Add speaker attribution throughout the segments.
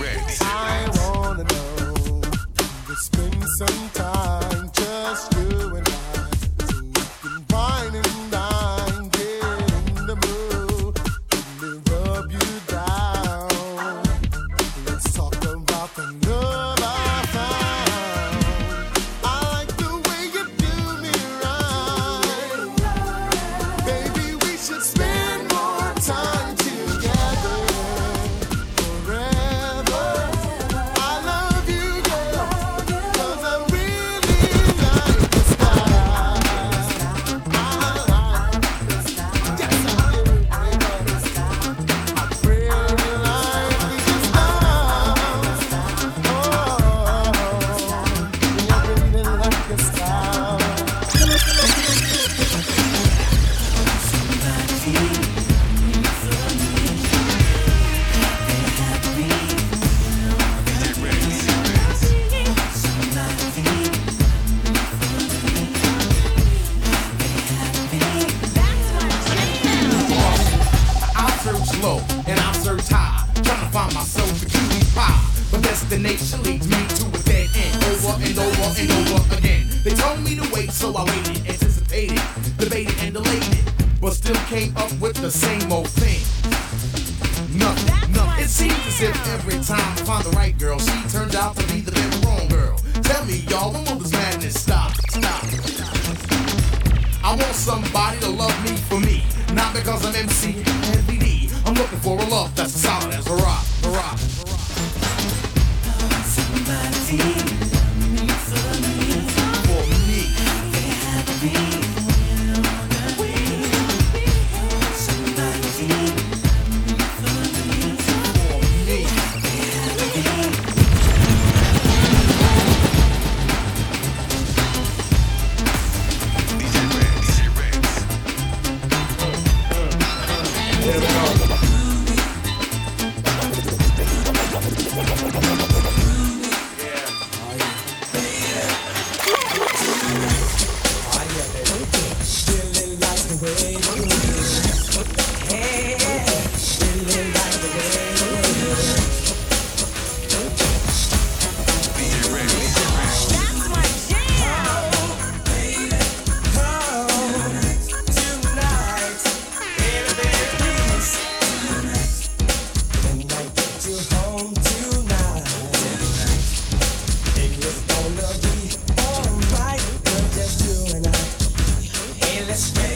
Speaker 1: Rex. I wanna know. Spend some time. Low, and I search high, trying to find myself a cutie pie. But destination leads me to a dead end, over and over and over again. They told me to wait, so I waited, anticipated, debated and delayed it, but still came up with the same old thing. Nothing, nothing. It seems as if every time I find the right girl, she turns out to be the very wrong girl. Tell me, y'all, when will this madness stop? Stop. I want somebody to love me for me, not because I'm MC Heavy. I'm looking for a love that's solid as a
Speaker 2: That's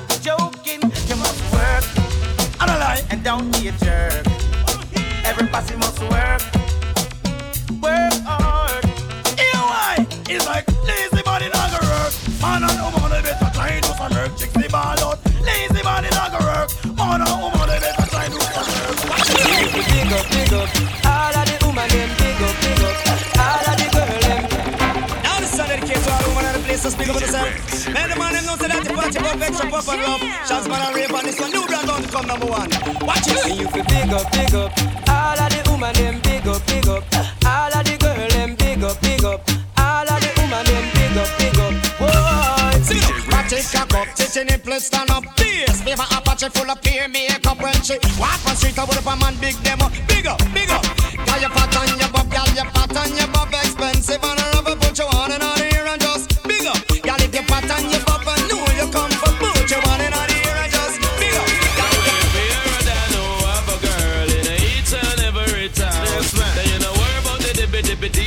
Speaker 3: gotta joking. You must work
Speaker 4: I don't like.
Speaker 3: and don't be a jerk. Everybody must. Work
Speaker 5: up up
Speaker 6: and rough. Shots man and rape on this one. New brand bound to come number one. Watch it.
Speaker 5: And you feel big up, big up. All of the woman them big up, big up. All of the girl them big up, big up. All of the woman them big up, big up. Whoa,
Speaker 6: See, Apache cock up, titty nipple stand up. Bass, me have a Apache full of peer makeup when she walk on street. I would up a man big them up, big up, big
Speaker 1: DJ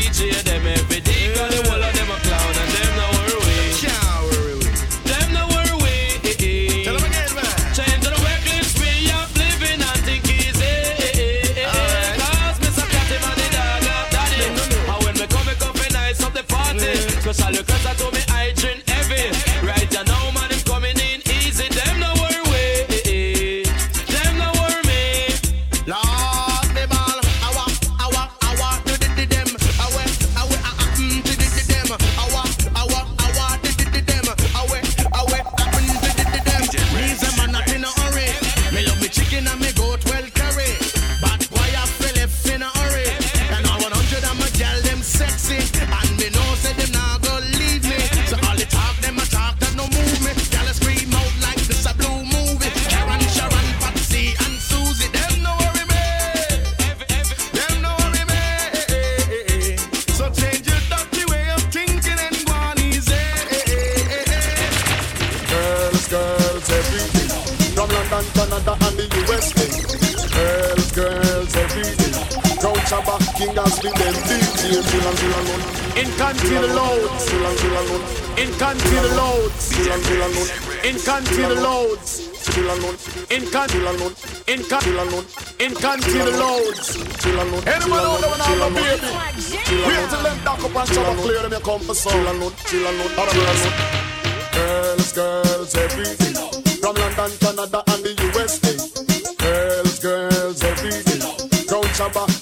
Speaker 7: Canada, and the USA. Girls, girls, every day. Count Shabba, King Ashley, them DJ, chill and chill alone. In country the loads, chill and chill alone. In country the loads, chill and chill alone. In country the loads, chill alone. In country alone. In country alone. In country the loads, chill alone. Anyone out there when I'm a baby? Wait till them dock up and Shabba clear them, you come for some. Chill alone, chill alone, chill alone. Girls, girls, every day. From London, Canada, and the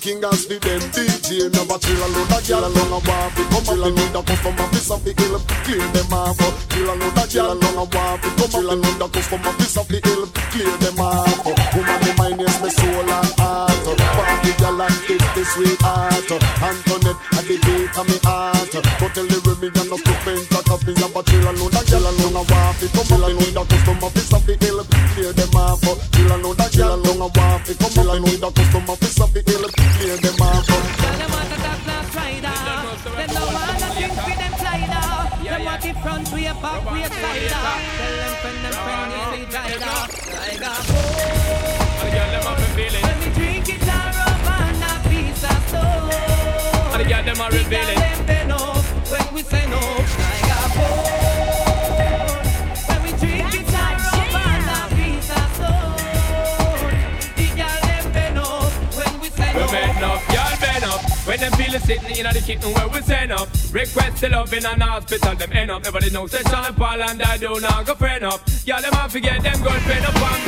Speaker 7: King Ashley, them DJ. Never chill alone, that girl alone a want to come up. They need a customer, piece of the hill, clear them off. Chill alone, that girl alone a want to come up. They need a customer, piece of the hill, clear them off. Woman, the mind is my soul and heart. Party girl and take the sweetheart. Antoinette, at the beat of me heart. Go tell the women and no stupid talk of me. But chill alone, that girl alone a want to come up. They need a customer, piece of the hill, clear them off. Chill alone, that girl alone a want to come up. They need a customer, piece of the hill, clear them off.
Speaker 5: Tell them what the top class rider. Them no want nothing for them slider. Them want the front way, back way, slider. Tell them friend, them friend, easy rider. Tiger,
Speaker 1: And the girl them have me feeling.
Speaker 5: when we drink it, a rub and a piece of stone.
Speaker 1: And the girl them are
Speaker 5: The girl
Speaker 1: revealing.
Speaker 5: them bend up when we say no. When them
Speaker 1: feel it sitting in the kitchen where we send up. Request the love in an hospital, them end up. Nobody knows that Sean Paul and I do not go friend up. Y'all them have to get them good friend up and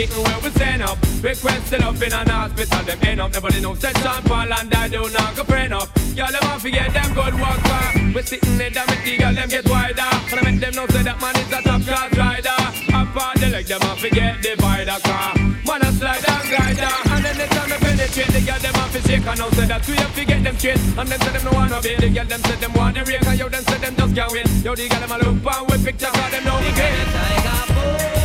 Speaker 1: in the kitchen where we send up. Request the love in an hospital, them end up. Nobody knows that Sean Paul and I do not friend up. Y'all them to get them good work back.
Speaker 8: We sitting there that make the girl them get wider. And I make them know say that man is a top class rider. Up on the leg, them off forget divider car. Man a slide and glider. And then the time I penetrate, the girl them off shake. And now say that we have to get them straight. And them say them no wanna be. The girl them say them the rake. And yo them say them just can't win. Yo the girl them a look and we pictures of them know we get.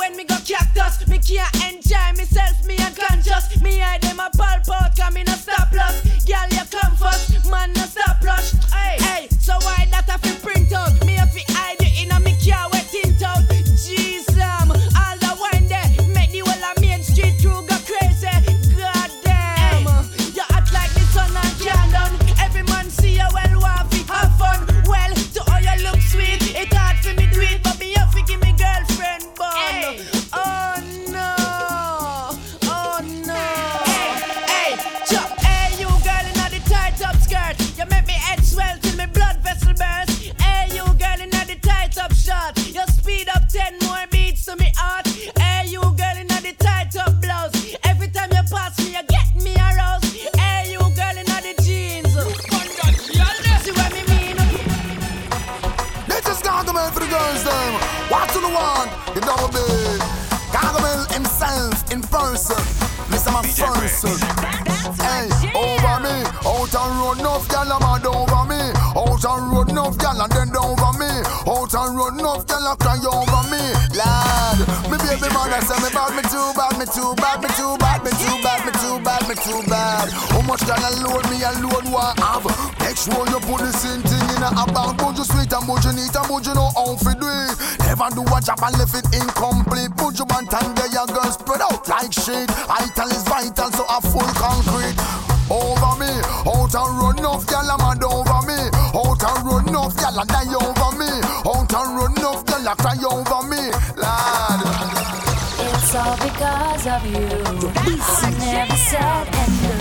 Speaker 9: When me go cactus, me can't enjoy myself, me unconscious. Me eye them a pulp out, come in a stop loss. Girl you come first, man no stop rush. Hey, hey, so why that I Out
Speaker 10: on road, enough gal and then over me. Out on road, enough gal a cry over me. Lad, me baby mother say me bad, me too bad, me too bad, me too bad, me too bad, me too bad. How much gal alone me alone want have? Make sure you put the same thing in a bank. But you sweet and but you neat and but you know how to do it. Never do a job and left it incomplete. Put your band and there you go spread out like shit. Vital is vital, so a full concrete. Over me, out and run off, gyal a mad over me. Out and run off, gyal a die over me. Out and run off, gyal a cry over
Speaker 11: because of you. I never said and do.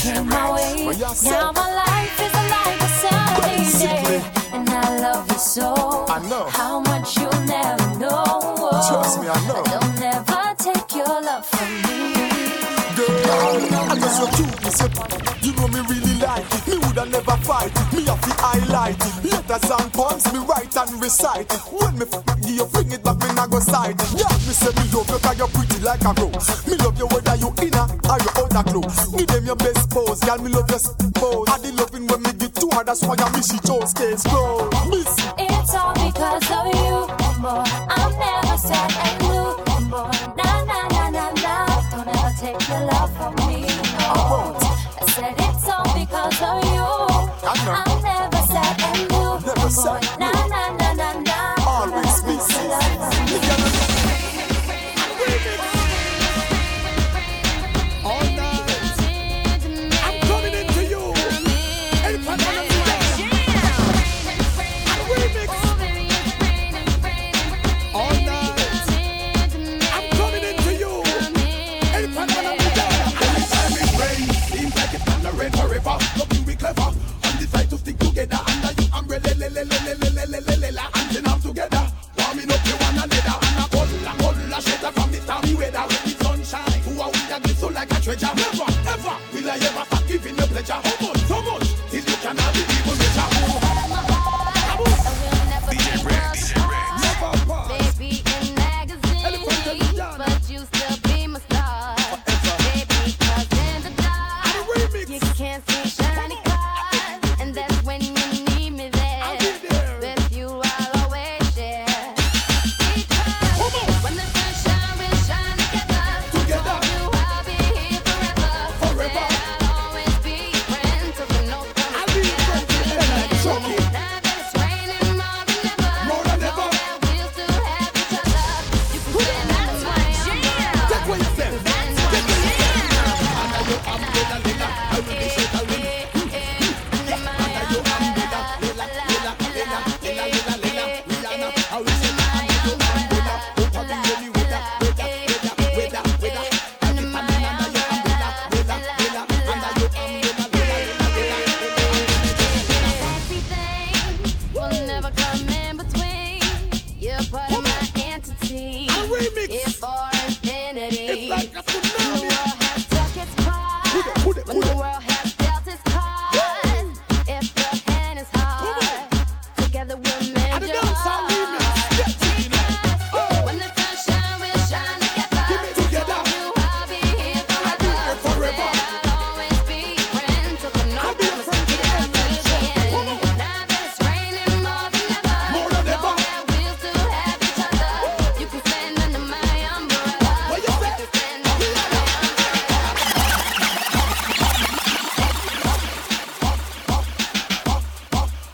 Speaker 11: Came my way. Now my life is a life of Sunday. And I love you so.
Speaker 10: I know.
Speaker 11: How much you'll never know.
Speaker 10: Trust me, I know.
Speaker 11: They'll never take your love from me.
Speaker 10: girl, I just me say, you know me really like it. Woulda never fight. Me have to highlight. Letters and poems me write and recite. When me f- give you bring it back, me nah go side. Yeah, me say me love you 'cause you're pretty like a rose. Me love you whether you inner or you outer clothes. Give them your best pose, girl. Me love your pose. I the loving when me give to her. That's why I miss she chose case close. Miss.
Speaker 11: It's all because of you, boy. I'm never sad and blue, boy. Nah, nah, nah, nah, nah. Don't ever take your love from me. No. Uh-huh. I said it's all because of you.
Speaker 10: Now
Speaker 11: Put
Speaker 10: it,
Speaker 1: put it.